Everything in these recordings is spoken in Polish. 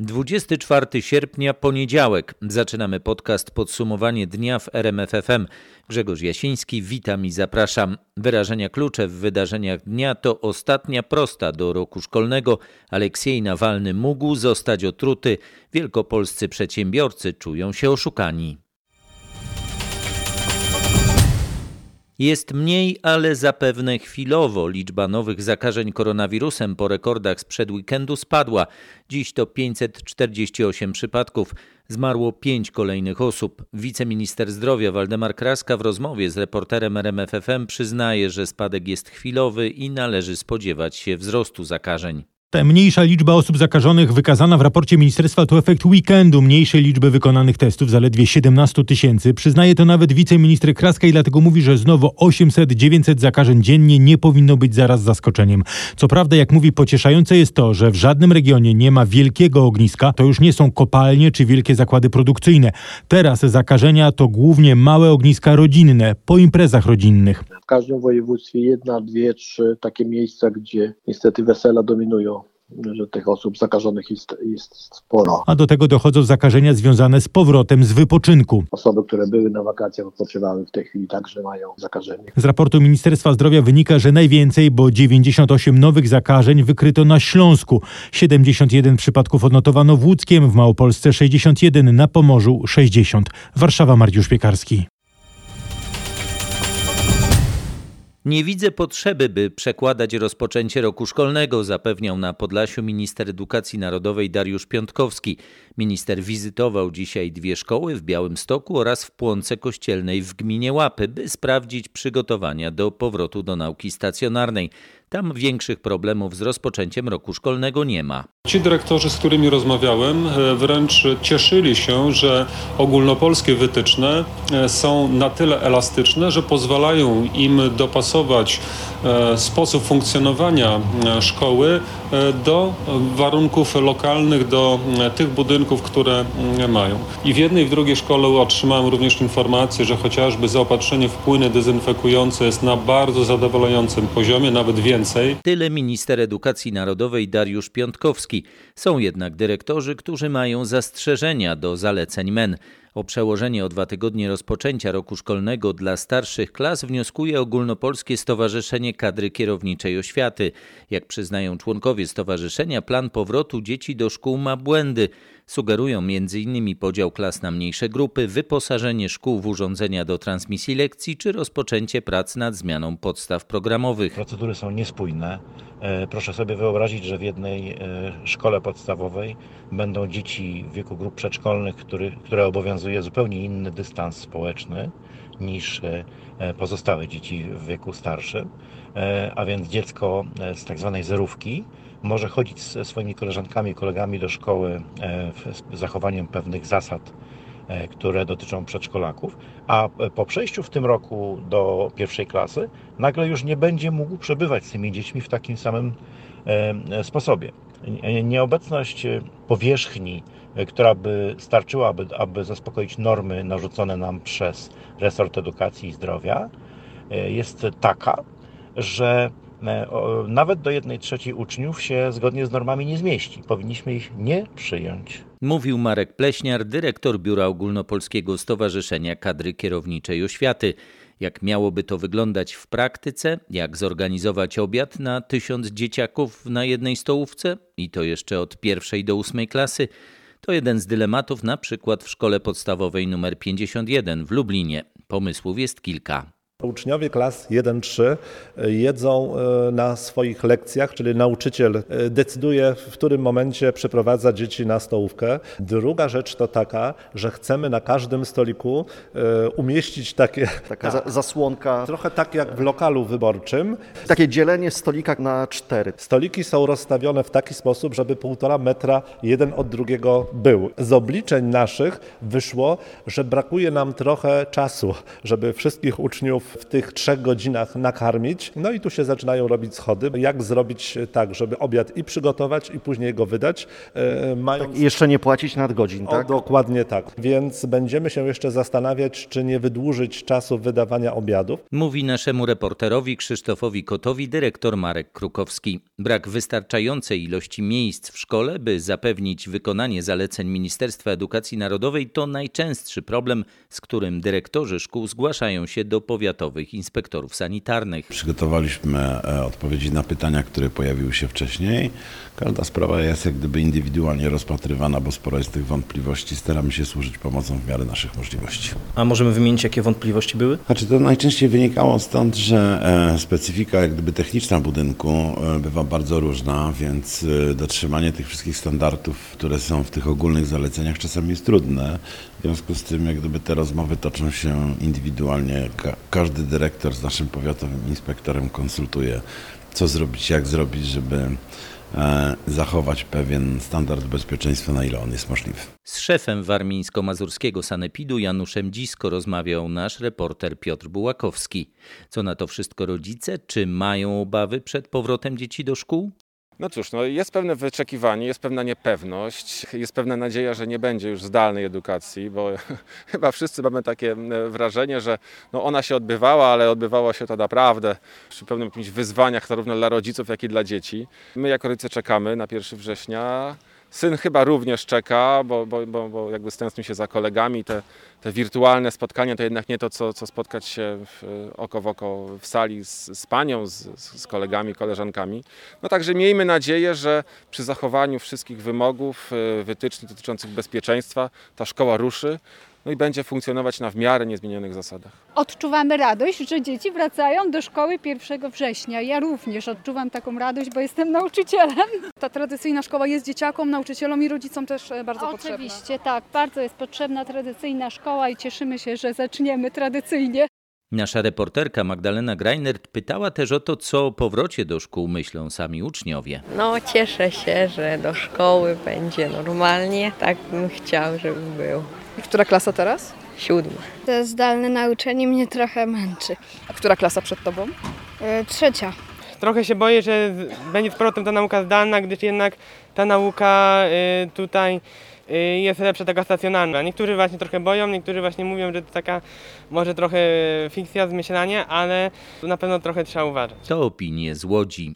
24 sierpnia, poniedziałek. Zaczynamy podcast Podsumowanie dnia w RMFFM. Grzegorz Jasiński, witam i zapraszam. Wyrażenia klucze w wydarzeniach dnia to ostatnia prosta do roku szkolnego. Aleksiej Nawalny mógł zostać otruty. Wielkopolscy przedsiębiorcy czują się oszukani. Jest mniej, ale zapewne chwilowo. Liczba nowych zakażeń koronawirusem po rekordach sprzed weekendu spadła. Dziś to 548 przypadków. Zmarło pięć kolejnych osób. Wiceminister zdrowia Waldemar Kraska w rozmowie z reporterem RMFFM przyznaje, że spadek jest chwilowy i należy spodziewać się wzrostu zakażeń. Ta mniejsza liczba osób zakażonych wykazana w raporcie ministerstwa to efekt weekendu mniejszej liczby wykonanych testów, zaledwie 17 tysięcy. Przyznaje to nawet wiceminister Kraska i dlatego mówi, że znowu 800-900 zakażeń dziennie nie powinno być zaraz zaskoczeniem. Co prawda, jak mówi, pocieszające jest to, że w żadnym regionie nie ma wielkiego ogniska, to już nie są kopalnie czy wielkie zakłady produkcyjne. Teraz zakażenia to głównie małe ogniska rodzinne, po imprezach rodzinnych. W każdym województwie jedna, dwie, trzy takie miejsca, gdzie niestety wesela dominują że tych osób zakażonych jest, jest sporo. A do tego dochodzą zakażenia związane z powrotem z wypoczynku. Osoby, które były na wakacjach, odpoczywały w tej chwili także mają zakażenie. Z raportu Ministerstwa Zdrowia wynika, że najwięcej, bo 98 nowych zakażeń wykryto na Śląsku. 71 przypadków odnotowano w Łódzkiem, w Małopolsce 61, na Pomorzu 60. Warszawa Mariusz Piekarski. Nie widzę potrzeby, by przekładać rozpoczęcie roku szkolnego, zapewniał na Podlasiu minister edukacji narodowej Dariusz Piątkowski. Minister wizytował dzisiaj dwie szkoły w Białymstoku oraz w Płonce Kościelnej w gminie Łapy, by sprawdzić przygotowania do powrotu do nauki stacjonarnej. Tam większych problemów z rozpoczęciem roku szkolnego nie ma. Ci dyrektorzy, z którymi rozmawiałem, e, wręcz cieszyli się, że ogólnopolskie wytyczne e, są na tyle elastyczne, że pozwalają im dopasować e, sposób funkcjonowania szkoły do warunków lokalnych, do tych budynków, które mają. I w jednej i w drugiej szkole otrzymałem również informację, że chociażby zaopatrzenie w płyny dezynfekujące jest na bardzo zadowalającym poziomie, nawet więcej więcej. Tyle minister edukacji narodowej Dariusz Piątkowski. Są jednak dyrektorzy, którzy mają zastrzeżenia do zaleceń MEN. O przełożenie o dwa tygodnie rozpoczęcia roku szkolnego dla starszych klas wnioskuje Ogólnopolskie Stowarzyszenie Kadry Kierowniczej Oświaty. Jak przyznają członkowie stowarzyszenia, plan powrotu dzieci do szkół ma błędy. Sugerują m.in. podział klas na mniejsze grupy, wyposażenie szkół w urządzenia do transmisji lekcji czy rozpoczęcie prac nad zmianą podstaw programowych. Procedury są niespójne. E, proszę sobie wyobrazić, że w jednej e, szkole podstawowej będą dzieci w wieku grup przedszkolnych, które obowiązuje zupełnie inny dystans społeczny niż e, pozostałe dzieci w wieku starszym, a więc dziecko z tak zwanej zerówki może chodzić ze swoimi koleżankami i kolegami do szkoły z zachowaniem pewnych zasad które dotyczą przedszkolaków, a po przejściu w tym roku do pierwszej klasy nagle już nie będzie mógł przebywać z tymi dziećmi w takim samym sposobie. Nieobecność powierzchni, która by starczyła, aby, aby zaspokoić normy narzucone nam przez resort edukacji i zdrowia, jest taka, że nawet do jednej trzeciej uczniów się zgodnie z normami nie zmieści. Powinniśmy ich nie przyjąć. Mówił Marek Pleśniar, dyrektor Biura Ogólnopolskiego Stowarzyszenia Kadry Kierowniczej Oświaty. Jak miałoby to wyglądać w praktyce? Jak zorganizować obiad na tysiąc dzieciaków na jednej stołówce? I to jeszcze od pierwszej do ósmej klasy? To jeden z dylematów na przykład w szkole podstawowej nr 51 w Lublinie. Pomysłów jest kilka. Uczniowie klas 1-3 e, jedzą e, na swoich lekcjach, czyli nauczyciel e, decyduje, w którym momencie przeprowadza dzieci na stołówkę. Druga rzecz to taka, że chcemy na każdym stoliku umieścić takie. Taka za, zasłonka. Trochę tak jak w lokalu wyborczym. Takie dzielenie stolika na cztery. Stoliki są rozstawione w taki sposób, żeby półtora metra jeden od drugiego był. Z obliczeń naszych wyszło, że brakuje nam trochę czasu, żeby wszystkich uczniów w tych trzech godzinach nakarmić. No i tu się zaczynają robić schody. Jak zrobić tak, żeby obiad i przygotować i później go wydać, e, mając... I jeszcze nie płacić nadgodzin, O, tak? dokładnie tak. Więc będziemy się jeszcze zastanawiać, czy nie wydłużyć czasu wydawania obiadów. Mówi naszemu reporterowi Krzysztofowi Kotowi dyrektor Marek Krukowski. Brak wystarczającej ilości miejsc w szkole, by zapewnić wykonanie zaleceń Ministerstwa Edukacji Narodowej, to najczęstszy problem, z którym dyrektorzy szkół zgłaszają się do powiatowych inspektorów sanitarnych. Przygotowaliśmy e, odpowiedzi na pytania, które pojawiły się wcześniej. Każda sprawa jest jak gdyby indywidualnie rozpatrywana, bo sporo jest tych wątpliwości. Staramy się służyć pomocą w miarę naszych możliwości. A możemy wymienić, jakie wątpliwości były? Znaczy to najczęściej wynikało stąd, że e, specyfika jak gdyby techniczna budynku e, bywa bardzo różna, więc dotrzymanie tych wszystkich standardów, które są w tych ogólnych zaleceniach czasami jest trudne. W związku z tym jak gdyby te rozmowy toczą się indywidualnie. Ka- każdy dyrektor z naszym powiatowym inspektorem konsultuje, co zrobić, jak zrobić, żeby e, zachować pewien standard bezpieczeństwa, na ile on jest możliwy. Z szefem warmińsko-mazurskiego sanepidu Januszem Dzisko rozmawiał nasz reporter Piotr Bułakowski. Co na to wszystko rodzice? Czy mają obawy przed powrotem dzieci do szkół? No cóż, no jest pewne wyczekiwanie, jest pewna niepewność, jest pewna nadzieja, że nie będzie już zdalnej edukacji, bo chyba wszyscy mamy takie mm, wrażenie, że no ona się odbywała, ale odbywała się to naprawdę przy pewnym jakimś wyzwaniach zarówno dla rodziców, jak i dla dzieci. My jako rodzice czekamy na 1 września. Syn chyba również czeka, bo, bo, bo, bo jakby stęsknił się za kolegami. Te, te wirtualne spotkania to jednak nie to, co, co spotkać się w, oko w oko w sali z, z panią, z, z kolegami, koleżankami. No także miejmy nadzieję, że przy zachowaniu wszystkich wymogów, y, wytycznych dotyczących bezpieczeństwa ta szkoła ruszy no i będzie funkcjonować na w miarę niezmienionych zasadach. Odczuwamy radość, że dzieci wracają do szkoły 1 września. Ja również odczuwam taką radość, bo jestem nauczycielem. Ta tradycyjna szkoła jest dzieciakom, nauczycielom i rodzicom też e, bardzo potrzebna. Oczywiście, tak. Bardzo jest potrzebna tradycyjna szkoła i cieszymy się, że zaczniemy tradycyjnie. Nasza reporterka Magdalena Greinert pytała też o to, co o powrocie do szkół myślą sami uczniowie. No cieszę się, że do szkoły będzie normalnie. Tak bym chciał, żeby był. I która klasa teraz? Siódmy. To zdalne nauczanie mnie trochę męczy. A która klasa przed tobą? E, trzecia. Trochę się boję, że będzie z powrotem ta nauka zdalna, gdyż jednak ta nauka y, tutaj y, jest lepsza, taka stacjonarna. Niektórzy właśnie trochę boją, niektórzy właśnie mówią, że to taka może trochę fikcja, zmyślanie, ale na pewno trochę trzeba uważać. To opinie z Łodzi.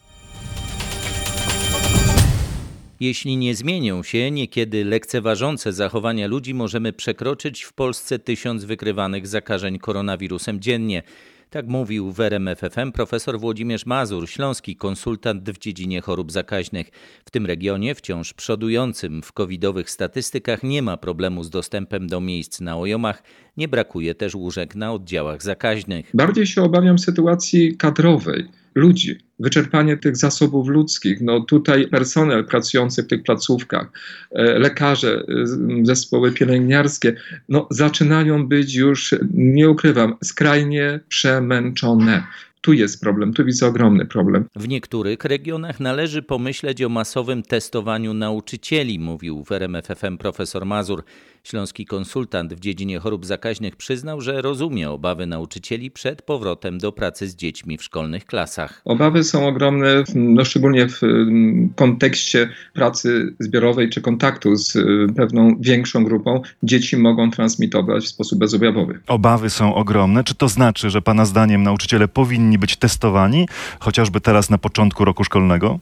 Jeśli nie zmienią się niekiedy lekceważące zachowania ludzi, możemy przekroczyć w Polsce tysiąc wykrywanych zakażeń koronawirusem dziennie. Tak mówił w RMF FM profesor Włodzimierz Mazur, śląski konsultant w dziedzinie chorób zakaźnych. W tym regionie, wciąż przodującym w covidowych statystykach, nie ma problemu z dostępem do miejsc na ojomach, nie brakuje też łóżek na oddziałach zakaźnych. Bardziej się obawiam sytuacji kadrowej, ludzi, wyczerpanie tych zasobów ludzkich. No tutaj personel pracujący w tych placówkach, e, lekarze, e, zespoły pielęgniarskie, no zaczynają być już, nie ukrywam, skrajnie przemęczone. Tu jest problem, tu widzę ogromny problem. W niektórych regionach należy pomyśleć o masowym testowaniu nauczycieli, mówił w RMF FM profesor Mazur. Śląski konsultant w dziedzinie chorób zakaźnych przyznał, że rozumie obawy nauczycieli przed powrotem do pracy z dziećmi w szkolnych klasach. Obawy są ogromne, no szczególnie w mm, kontekście pracy zbiorowej czy kontaktu z y, pewną większą grupą. Dzieci mogą transmitować w sposób bezobjawowy. Obawy są ogromne. Czy to znaczy, że Pana zdaniem nauczyciele powinni być testowani, chociażby teraz na początku roku szkolnego?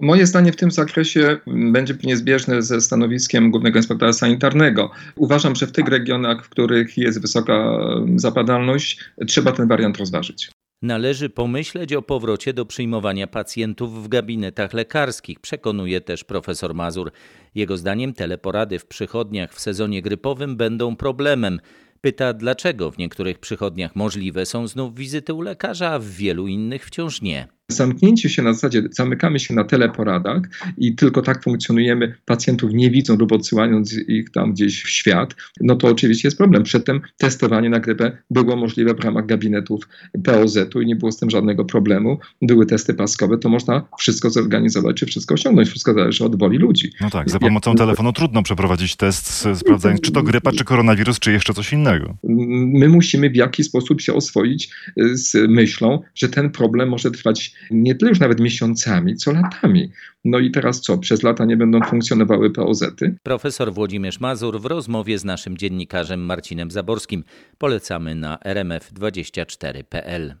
Moje zdanie w tym zakresie będzie niezbieżne ze stanowiskiem Głównego Inspektora Sanitarnego. Uważam, że w tych regionach, w których jest wysoka zapadalność, trzeba ten wariant rozważyć. Należy pomyśleć o powrocie do przyjmowania pacjentów w gabinetach lekarskich, przekonuje też profesor Mazur. Jego zdaniem teleporady w przychodniach w sezonie grypowym będą problemem. Pyta, dlaczego w niektórych przychodniach możliwe są znów wizyty u lekarza, a w wielu innych wciąż nie. Zamknięcie się na zasadzie, zamykamy się na teleporadach i tylko tak funkcjonujemy, pacjentów nie widzą lub odsyłając ich tam gdzieś w świat, no to oczywiście jest problem. Przedtem testowanie na grypę było możliwe w ramach gabinetów POZ-u i nie było z tym żadnego problemu. Były testy paskowe, to można wszystko zorganizować, czy wszystko osiągnąć. Wszystko zależy od woli ludzi. No tak, za pomocą telefonu trudno przeprowadzić test, sprawdzając, czy to grypa, czy koronawirus, czy jeszcze coś innego. My musimy w jakiś sposób się oswoić z myślą, że ten problem może trwać nie tyle już nawet miesiącami, co latami. No i teraz co? Przez lata nie będą funkcjonowały POZ-y? Profesor Włodzimierz Mazur w rozmowie z naszym dziennikarzem Marcinem Zaborskim. Polecamy na rmf24.pl.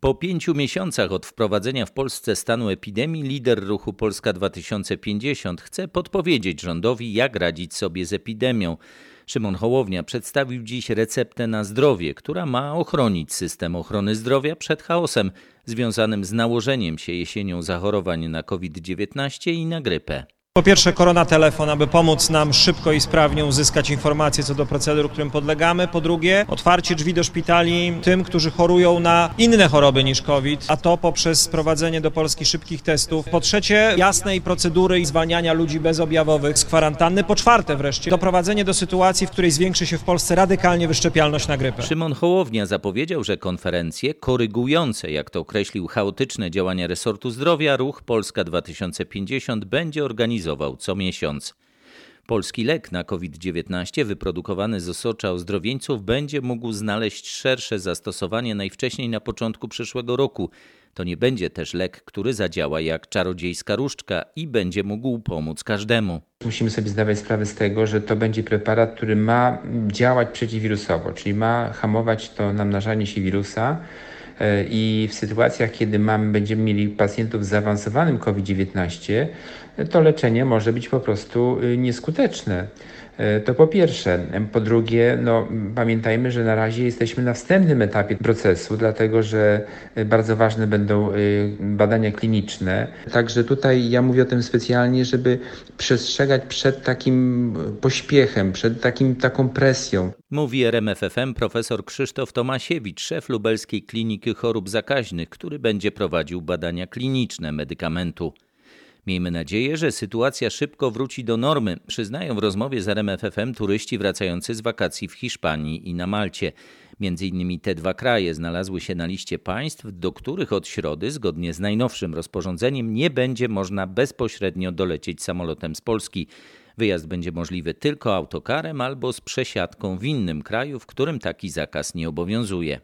Po pięciu miesiącach od wprowadzenia w Polsce stanu epidemii, lider ruchu Polska 2050 chce podpowiedzieć rządowi, jak radzić sobie z epidemią. Szymon Hołownia przedstawił dziś receptę na zdrowie, która ma ochronić system ochrony zdrowia przed chaosem związanym z nałożeniem się jesienią zachorowań na COVID-19 i na grypę. Po pierwsze, korona telefon, aby pomóc nam szybko i sprawnie uzyskać informacje co do procedur, którym podlegamy. Po drugie, otwarcie drzwi do szpitali tym, którzy chorują na inne choroby niż COVID, a to poprzez sprowadzenie do Polski szybkich testów. Po trzecie, jasnej procedury i zwalniania ludzi bezobjawowych z kwarantanny. Po czwarte wreszcie, doprowadzenie do sytuacji, w której zwiększy się w Polsce radykalnie wyszczepialność na grypę. Szymon Hołownia zapowiedział, że konferencje korygujące, jak to określił, chaotyczne działania resortu zdrowia, ruch Polska 2050 będzie organizował co miesiąc. Polski lek na COVID-19 wyprodukowany z osocza ozdrowieńców będzie mógł znaleźć szersze zastosowanie najwcześniej na początku przyszłego roku. To nie będzie też lek, który zadziała jak czarodziejska różdżka i będzie mógł pomóc każdemu. Musimy sobie zdawać sprawę z tego, że to będzie preparat, który ma działać przeciwwirusowo, czyli ma hamować to namnażanie się wirusa i w sytuacjach, kiedy mamy, będziemy mieli pacjentów z zaawansowanym COVID-19, to leczenie może być po prostu nieskuteczne. To po pierwsze. Po drugie, no, pamiętajmy, że na razie jesteśmy na wstępnym etapie procesu, dlatego że bardzo ważne będą badania kliniczne. Także tutaj ja mówię o tym specjalnie, żeby przestrzegać przed takim pośpiechem, przed takim, taką presją. Mówi RMFFM profesor Krzysztof Tomasiewicz, szef Lubelskiej Kliniki Chorób Zakaźnych, który będzie prowadził badania kliniczne medykamentu. Miejmy nadzieję, że sytuacja szybko wróci do normy, przyznają w rozmowie z RMFFM turyści wracający z wakacji w Hiszpanii i na Malcie. Między innymi te dwa kraje znalazły się na liście państw, do których od środy, zgodnie z najnowszym rozporządzeniem, nie będzie można bezpośrednio dolecieć samolotem z Polski. Wyjazd będzie możliwy tylko autokarem albo z przesiadką w innym kraju, w którym taki zakaz nie obowiązuje.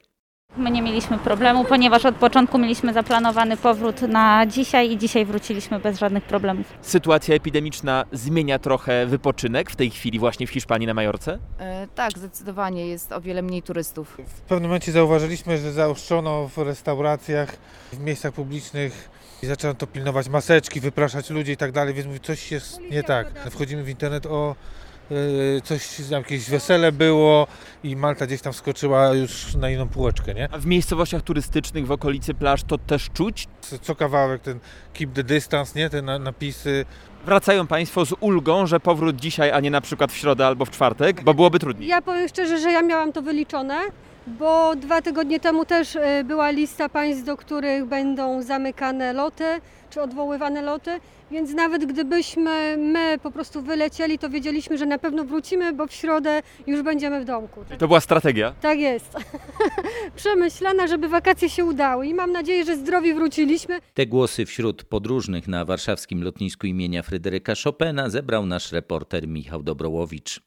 My nie mieliśmy problemu, ponieważ od początku mieliśmy zaplanowany powrót na dzisiaj i dzisiaj wróciliśmy bez żadnych problemów. Sytuacja epidemiczna zmienia trochę wypoczynek w tej chwili właśnie w Hiszpanii na Majorce? E, tak, zdecydowanie jest o wiele mniej turystów. W pewnym momencie zauważyliśmy, że zaostrzono w restauracjach, w miejscach publicznych i zaczęto to pilnować maseczki, wypraszać ludzi i tak dalej, więc mówię, coś jest nie tak. Wchodzimy w internet o coś, jakieś wesele było i Malta gdzieś tam skoczyła już na inną półeczkę, nie? A w miejscowościach turystycznych w okolicy plaż to też czuć? Co kawałek ten keep the distance, nie? Te napisy. Wracają Państwo z ulgą, że powrót dzisiaj, a nie na przykład w środę albo w czwartek, bo byłoby trudniej. Ja powiem szczerze, że ja miałam to wyliczone, bo dwa tygodnie temu też była lista państw, do których będą zamykane loty, czy odwoływane loty, więc nawet gdybyśmy my po prostu wylecieli, to wiedzieliśmy, że na pewno wrócimy, bo w środę już będziemy w domku. To była strategia? Tak jest. Przemyślana, żeby wakacje się udały i mam nadzieję, że zdrowi wróciliśmy. Te głosy wśród podróżnych na warszawskim lotnisku imienia Fryderyka Chopina zebrał nasz reporter Michał Dobrołowicz.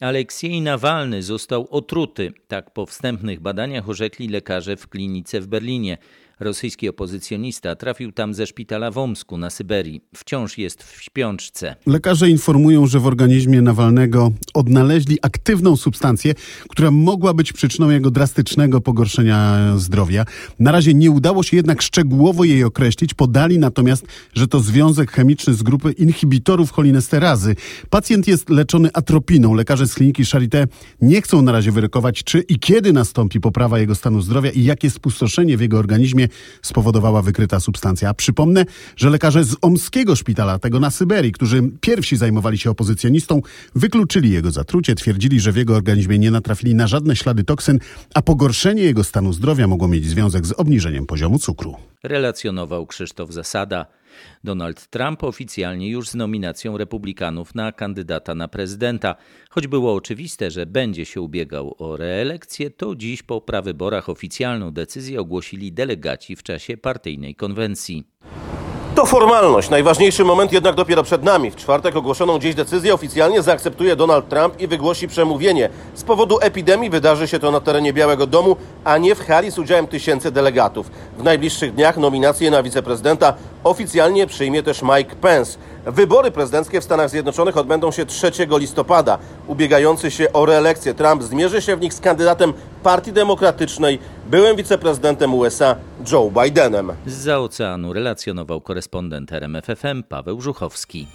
Aleksiej Nawalny został otruty. Tak po wstępnych badaniach orzekli lekarze w klinice w Berlinie. Rosyjski opozycjonista trafił tam ze szpitala w Omsku na Syberii. Wciąż jest w śpiączce. Lekarze informują, że w organizmie Nawalnego odnaleźli aktywną substancję, która mogła być przyczyną jego drastycznego pogorszenia zdrowia. Na razie nie udało się jednak szczegółowo jej określić. Podali natomiast, że to związek chemiczny z grupy inhibitorów cholinesterazy. Pacjent jest leczony atropiną. Lekarze z kliniki Charité nie chcą na razie wyrokować, czy i kiedy nastąpi poprawa jego stanu zdrowia i jakie spustoszenie w jego organizmie spowodowała wykryta substancja. Przypomnę, że lekarze z omskiego szpitala, tego na Syberii, którzy pierwsi zajmowali się opozycjonistą, wykluczyli jego zatrucie, twierdzili, że w jego organizmie nie natrafili na żadne ślady toksyn, a pogorszenie jego stanu zdrowia mogło mieć związek z obniżeniem poziomu cukru. Relacjonował Krzysztof Zasada. Donald Trump oficjalnie już z nominacją Republikanów na kandydata na prezydenta. Choć było oczywiste, że będzie się ubiegał o reelekcję, to dziś po prawyborach oficjalną decyzję ogłosili delegaci w czasie partyjnej konwencji. To formalność. Najważniejszy moment jednak dopiero przed nami. W czwartek ogłoszoną dziś decyzję oficjalnie zaakceptuje Donald Trump i wygłosi przemówienie. Z powodu epidemii wydarzy się to na terenie Białego Domu, a nie w hali z udziałem tysięcy delegatów. W najbliższych dniach nominację na wiceprezydenta oficjalnie przyjmie też Mike Pence. Wybory prezydenckie w Stanach Zjednoczonych odbędą się 3 listopada. Ubiegający się o reelekcję Trump zmierzy się w nich z kandydatem Partii Demokratycznej, byłym wiceprezydentem USA Joe Bidenem. Z oceanu relacjonował korespondent RMFFM Paweł Żuchowski.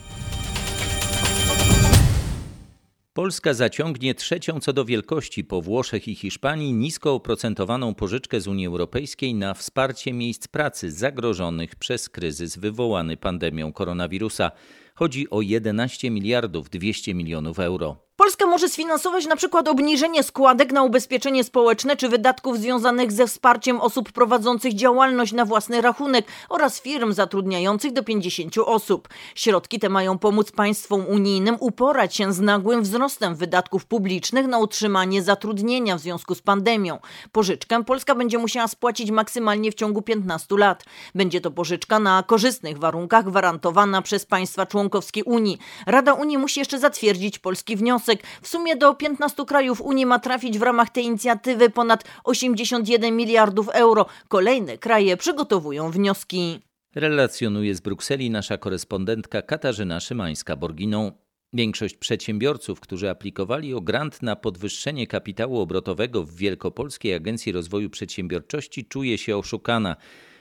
Polska zaciągnie trzecią co do wielkości po Włoszech i Hiszpanii nisko oprocentowaną pożyczkę z Unii Europejskiej na wsparcie miejsc pracy zagrożonych przez kryzys wywołany pandemią koronawirusa. Chodzi o 11 miliardów 200 milionów euro. Polska może sfinansować na przykład obniżenie składek na ubezpieczenie społeczne czy wydatków związanych ze wsparciem osób prowadzących działalność na własny rachunek oraz firm zatrudniających do 50 osób. Środki te mają pomóc państwom unijnym uporać się z nagłym wzrostem wydatków publicznych na utrzymanie zatrudnienia w związku z pandemią. Pożyczkę Polska będzie musiała spłacić maksymalnie w ciągu 15 lat. Będzie to pożyczka na korzystnych warunkach gwarantowana przez państwa członkowskie Unii. Rada Unii musi jeszcze zatwierdzić polski wniosek. W sumie do 15 krajów Unii ma trafić w ramach tej inicjatywy ponad 81 miliardów euro. Kolejne kraje przygotowują wnioski. Relacjonuje z Brukseli nasza korespondentka Katarzyna Szymańska-Borginą. Większość przedsiębiorców, którzy aplikowali o grant na podwyższenie kapitału obrotowego w Wielkopolskiej Agencji Rozwoju Przedsiębiorczości, czuje się oszukana.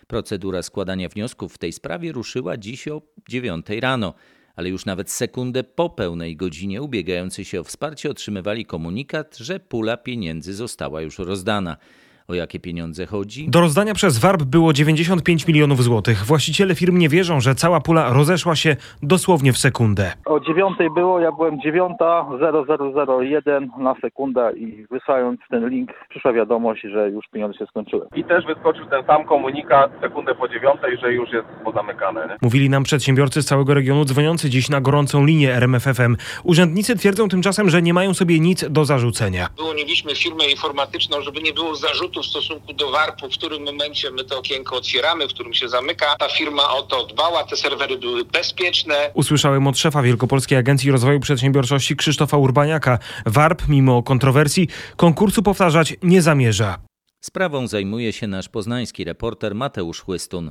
Procedura składania wniosków w tej sprawie ruszyła dziś o 9 rano ale już nawet sekundę po pełnej godzinie ubiegający się o wsparcie otrzymywali komunikat, że pula pieniędzy została już rozdana. O jakie pieniądze chodzi? Do rozdania przez WARP było 95 milionów złotych. Właściciele firm nie wierzą, że cała pula rozeszła się dosłownie w sekundę. O dziewiątej było, ja byłem dziewiąta, 0001 na sekundę i wysłając ten link przyszła wiadomość, że już pieniądze się skończyły. I też wyskoczył ten sam komunikat sekundę po dziewiątej, że już jest pozamykane. Nie? Mówili nam przedsiębiorcy z całego regionu dzwoniący dziś na gorącą linię RMFFM. Urzędnicy twierdzą tymczasem, że nie mają sobie nic do zarzucenia. Wyłoniliśmy firmę informatyczną, żeby nie było zarzutu w stosunku do warpu, w którym momencie my to okienko otwieramy, w którym się zamyka. Ta firma o to dbała, te serwery były bezpieczne. Usłyszałem od szefa Wielkopolskiej Agencji Rozwoju Przedsiębiorczości Krzysztofa Urbaniaka. WARP, mimo kontrowersji, konkursu powtarzać nie zamierza. Sprawą zajmuje się nasz poznański reporter Mateusz Chłystun.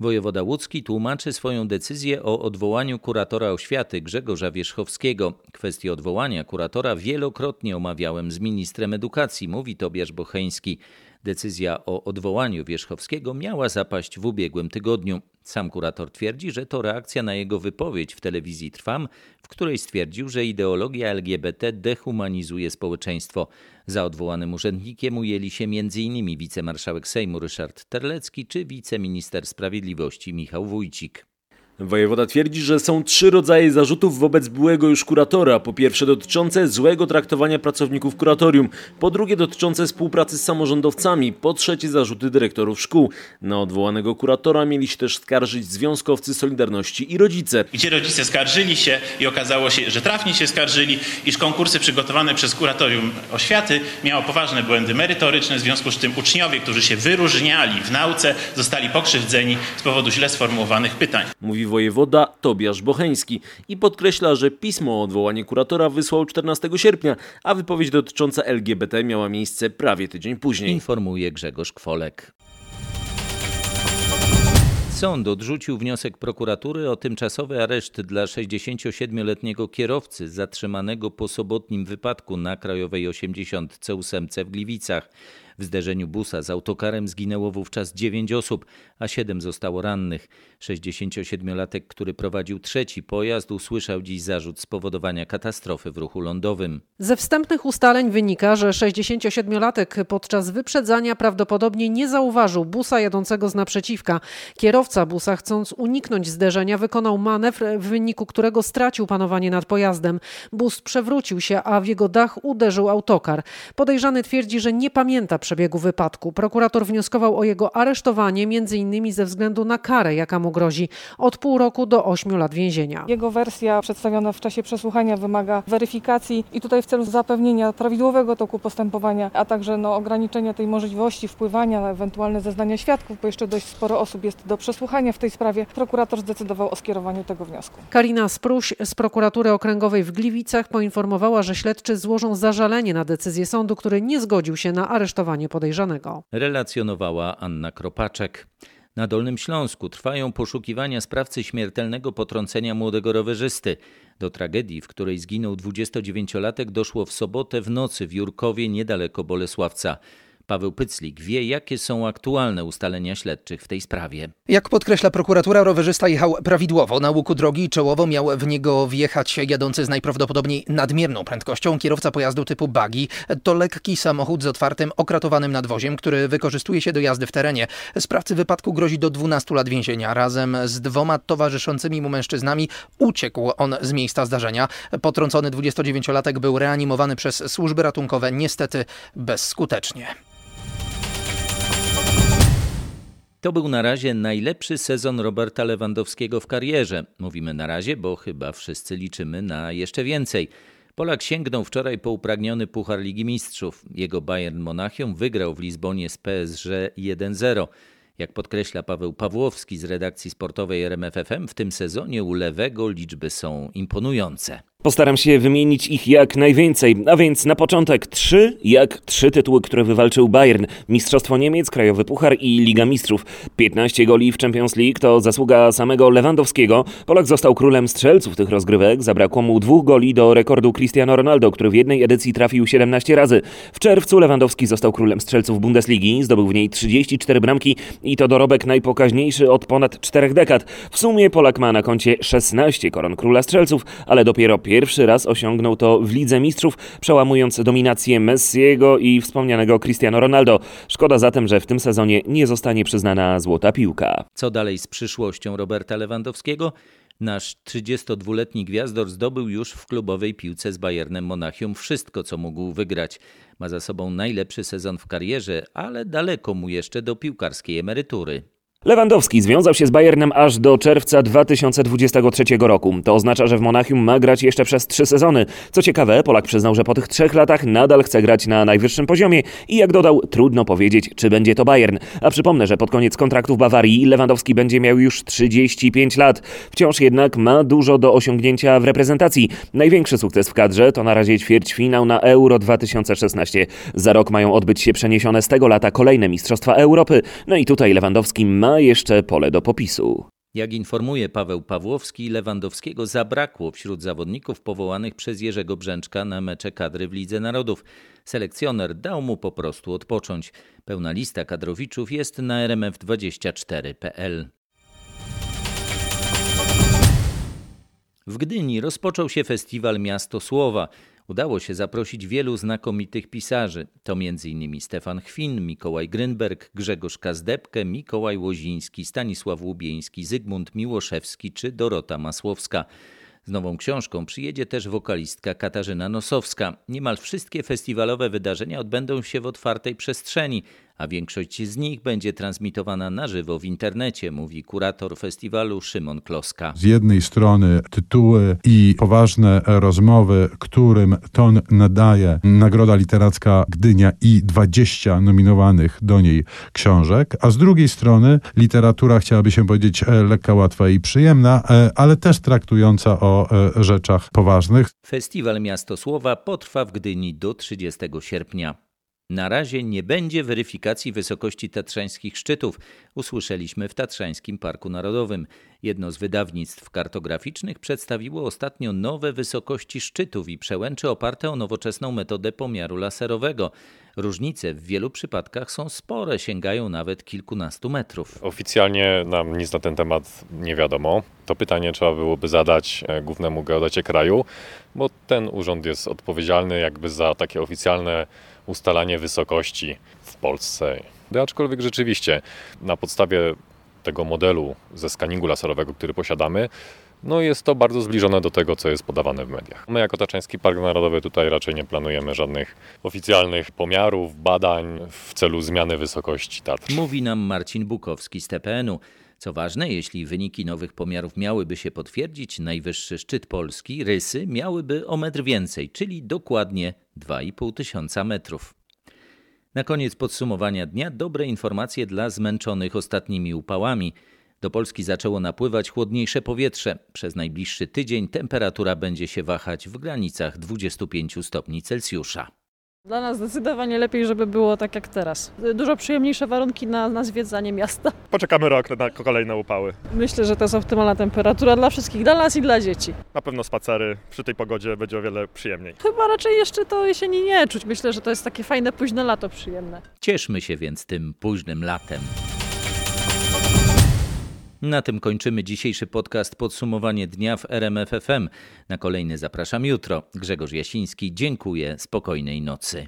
Wojewoda łódzki tłumaczy swoją decyzję o odwołaniu kuratora oświaty Grzegorza Wierzchowskiego. Kwestię odwołania kuratora wielokrotnie omawiałem z ministrem edukacji, mówi Tobiasz Bocheński. Decyzja o odwołaniu Wierzchowskiego miała zapaść w ubiegłym tygodniu. Sam kurator twierdzi, że to reakcja na jego wypowiedź w telewizji Trwam, w której stwierdził, że ideologia LGBT dehumanizuje społeczeństwo. Za odwołanym urzędnikiem ujęli się m.in. wicemarszałek Sejmu Ryszard Terlecki czy wiceminister sprawiedliwości Michał Wójcik. Wojewoda twierdzi, że są trzy rodzaje zarzutów wobec byłego już kuratora. Po pierwsze dotyczące złego traktowania pracowników kuratorium, po drugie dotyczące współpracy z samorządowcami, po trzecie zarzuty dyrektorów szkół. Na odwołanego kuratora mieli się też skarżyć związkowcy Solidarności i rodzice. Gdzie rodzice skarżyli się i okazało się, że trafnie się skarżyli, iż konkursy przygotowane przez kuratorium oświaty miało poważne błędy merytoryczne, w związku z tym uczniowie, którzy się wyróżniali w nauce, zostali pokrzywdzeni z powodu źle sformułowanych pytań. Mówi wojewoda Tobiasz Bocheński i podkreśla, że pismo o odwołanie kuratora wysłał 14 sierpnia, a wypowiedź dotycząca LGBT miała miejsce prawie tydzień później. Informuje Grzegorz Kwolek. Sąd odrzucił wniosek prokuratury o tymczasowy areszt dla 67-letniego kierowcy zatrzymanego po sobotnim wypadku na Krajowej 80 C8 w Gliwicach. W zderzeniu busa z autokarem zginęło wówczas 9 osób, a 7 zostało rannych. 67-latek, który prowadził trzeci pojazd, usłyszał dziś zarzut spowodowania katastrofy w ruchu lądowym. Ze wstępnych ustaleń wynika, że 67-latek podczas wyprzedzania prawdopodobnie nie zauważył busa jadącego z naprzeciwka. Kierowca busa, chcąc uniknąć zderzenia, wykonał manewr, w wyniku którego stracił panowanie nad pojazdem. Bus przewrócił się, a w jego dach uderzył autokar. Podejrzany twierdzi, że nie pamięta przebiegu wypadku. Prokurator wnioskował o jego aresztowanie, m.in. ze względu na karę, jaka mu grozi od pół roku do ośmiu lat więzienia. Jego wersja przedstawiona w czasie przesłuchania wymaga weryfikacji i tutaj w celu zapewnienia prawidłowego toku postępowania, a także no, ograniczenia tej możliwości wpływania na ewentualne zeznania świadków, bo jeszcze dość sporo osób jest do przesłuchania w tej sprawie, prokurator zdecydował o skierowaniu tego wniosku. Karina Spruś z prokuratury okręgowej w Gliwicach poinformowała, że śledczy złożą zażalenie na decyzję sądu, który nie zgodził się na aresztowanie podejrzanego. Relacjonowała Anna Kropaczek. Na Dolnym Śląsku trwają poszukiwania sprawcy śmiertelnego potrącenia młodego rowerzysty. Do tragedii, w której zginął 29-latek, doszło w sobotę w nocy w Jurkowie niedaleko Bolesławca. Paweł Pyclik wie, jakie są aktualne ustalenia śledczych w tej sprawie. Jak podkreśla prokuratura, rowerzysta jechał prawidłowo na łuku drogi i czołowo miał w niego wjechać jadący z najprawdopodobniej nadmierną prędkością kierowca pojazdu typu buggy. To lekki samochód z otwartym, okratowanym nadwoziem, który wykorzystuje się do jazdy w terenie. Sprawcy wypadku grozi do 12 lat więzienia. Razem z dwoma towarzyszącymi mu mężczyznami uciekł on z miejsca zdarzenia. Potrącony 29-latek był reanimowany przez służby ratunkowe, niestety bezskutecznie. To był na razie najlepszy sezon Roberta Lewandowskiego w karierze. Mówimy na razie, bo chyba wszyscy liczymy na jeszcze więcej. Polak sięgnął wczoraj po upragniony Puchar Ligi Mistrzów. Jego Bayern Monachium wygrał w Lizbonie z PSG 1-0. Jak podkreśla Paweł Pawłowski z redakcji sportowej RMFFM, w tym sezonie u lewego liczby są imponujące. Postaram się wymienić ich jak najwięcej, a więc na początek trzy, jak trzy tytuły, które wywalczył Bayern. Mistrzostwo Niemiec, Krajowy Puchar i Liga Mistrzów. 15 goli w Champions League to zasługa samego Lewandowskiego. Polak został królem strzelców tych rozgrywek. Zabrakło mu dwóch goli do rekordu Cristiano Ronaldo, który w jednej edycji trafił 17 razy. W czerwcu Lewandowski został królem strzelców Bundesligi. Zdobył w niej 34 bramki i to dorobek najpokaźniejszy od ponad czterech dekad. W sumie Polak ma na koncie 16 koron króla strzelców, ale dopiero Pierwszy raz osiągnął to w Lidze Mistrzów, przełamując dominację Messiego i wspomnianego Cristiano Ronaldo. Szkoda zatem, że w tym sezonie nie zostanie przyznana złota piłka. Co dalej z przyszłością Roberta Lewandowskiego? Nasz 32-letni gwiazdor zdobył już w klubowej piłce z Bayernem Monachium wszystko, co mógł wygrać. Ma za sobą najlepszy sezon w karierze, ale daleko mu jeszcze do piłkarskiej emerytury. Lewandowski związał się z Bayernem aż do czerwca 2023 roku. To oznacza, że w Monachium ma grać jeszcze przez trzy sezony. Co ciekawe, Polak przyznał, że po tych trzech latach nadal chce grać na najwyższym poziomie i jak dodał, trudno powiedzieć, czy będzie to Bayern. A przypomnę, że pod koniec kontraktu w Bawarii Lewandowski będzie miał już 35 lat. Wciąż jednak ma dużo do osiągnięcia w reprezentacji. Największy sukces w kadrze to na razie ćwierćfinał na Euro 2016. Za rok mają odbyć się przeniesione z tego lata kolejne Mistrzostwa Europy. No i tutaj Lewandowski ma jeszcze pole do popisu. Jak informuje Paweł Pawłowski, Lewandowskiego zabrakło wśród zawodników powołanych przez Jerzego Brzęczka na mecze kadry w Lidze Narodów. Selekcjoner dał mu po prostu odpocząć. Pełna lista kadrowiczów jest na rmf24.pl. W Gdyni rozpoczął się festiwal Miasto Słowa. Udało się zaprosić wielu znakomitych pisarzy. To m.in. Stefan Chwin, Mikołaj Grynberg, Grzegorz Kazdebkę, Mikołaj Łoziński, Stanisław Łubieński, Zygmunt Miłoszewski czy Dorota Masłowska. Z nową książką przyjedzie też wokalistka Katarzyna Nosowska. Niemal wszystkie festiwalowe wydarzenia odbędą się w otwartej przestrzeni, a większość z nich będzie transmitowana na żywo w internecie, mówi kurator festiwalu Szymon Kloska. Z jednej strony tytuły i poważne rozmowy, którym ton nadaje Nagroda Literacka Gdynia i 20 nominowanych do niej książek, a z drugiej strony literatura, chciałaby się powiedzieć, lekka, łatwa i przyjemna, ale też traktująca o rzeczach poważnych. Festiwal Miasto Słowa potrwa w Gdyni do 30 sierpnia. Na razie nie będzie weryfikacji wysokości tatrzańskich szczytów, usłyszeliśmy w Tatrzańskim Parku Narodowym. Jedno z wydawnictw kartograficznych przedstawiło ostatnio nowe wysokości szczytów i przełęczy oparte o nowoczesną metodę pomiaru laserowego. Różnice w wielu przypadkach są spore, sięgają nawet kilkunastu metrów. Oficjalnie nam nic na ten temat nie wiadomo. To pytanie trzeba byłoby zadać e, głównemu geodecie kraju, bo ten urząd jest odpowiedzialny jakby za takie oficjalne ustalanie wysokości w Polsce. Aczkolwiek rzeczywiście na podstawie tego modelu ze skaningu laserowego, który posiadamy, no jest to bardzo zbliżone do tego, co jest podawane w mediach. My jako Taczeński Park Narodowy tutaj raczej nie planujemy żadnych oficjalnych pomiarów, badań w celu zmiany wysokości Tatr. Mówi nam Marcin Bukowski z TPN-u. Co ważne, jeśli wyniki nowych pomiarów miałyby się potwierdzić, najwyższy szczyt Polski, Rysy, miałyby o metr więcej, czyli dokładnie 2,5 tysiąca metrów. Na koniec podsumowania dnia dobre informacje dla zmęczonych ostatnimi upałami. Do Polski zaczęło napływać chłodniejsze powietrze. Przez najbliższy tydzień temperatura będzie się wahać w granicach 25 stopni Celsjusza. Dla nas zdecydowanie lepiej, żeby było tak jak teraz. Dużo przyjemniejsze warunki na, na zwiedzanie miasta. Poczekamy rok na kolejne upały. Myślę, że to jest optymalna temperatura dla wszystkich, dla nas i dla dzieci. Na pewno spacery przy tej pogodzie będzie o wiele przyjemniej. Chyba raczej jeszcze to jesieni nie czuć. Myślę, że to jest takie fajne późne lato przyjemne. Cieszmy się więc tym późnym latem. Na tym kończymy dzisiejszy podcast Podsumowanie dnia w RMFFM. Na kolejny zapraszam jutro. Grzegorz Jasiński, dziękuję, spokojnej nocy.